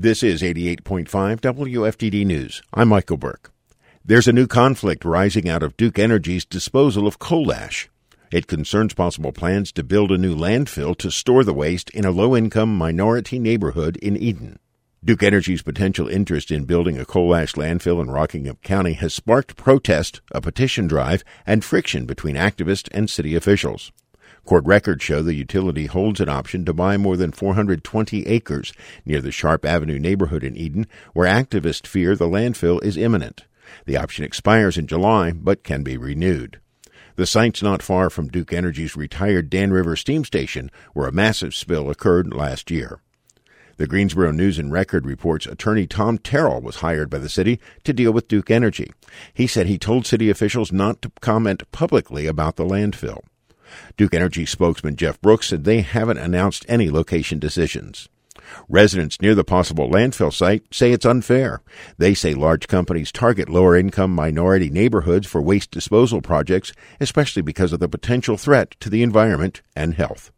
This is 88.5 WFDD News. I'm Michael Burke. There's a new conflict rising out of Duke Energy's disposal of coal ash. It concerns possible plans to build a new landfill to store the waste in a low income minority neighborhood in Eden. Duke Energy's potential interest in building a coal ash landfill in Rockingham County has sparked protest, a petition drive, and friction between activists and city officials. Court records show the utility holds an option to buy more than 420 acres near the Sharpe Avenue neighborhood in Eden, where activists fear the landfill is imminent. The option expires in July, but can be renewed. The site's not far from Duke Energy's retired Dan River Steam Station, where a massive spill occurred last year. The Greensboro News and Record reports attorney Tom Terrell was hired by the city to deal with Duke Energy. He said he told city officials not to comment publicly about the landfill. Duke Energy spokesman Jeff Brooks said they haven't announced any location decisions. Residents near the possible landfill site say it's unfair. They say large companies target lower income minority neighborhoods for waste disposal projects, especially because of the potential threat to the environment and health.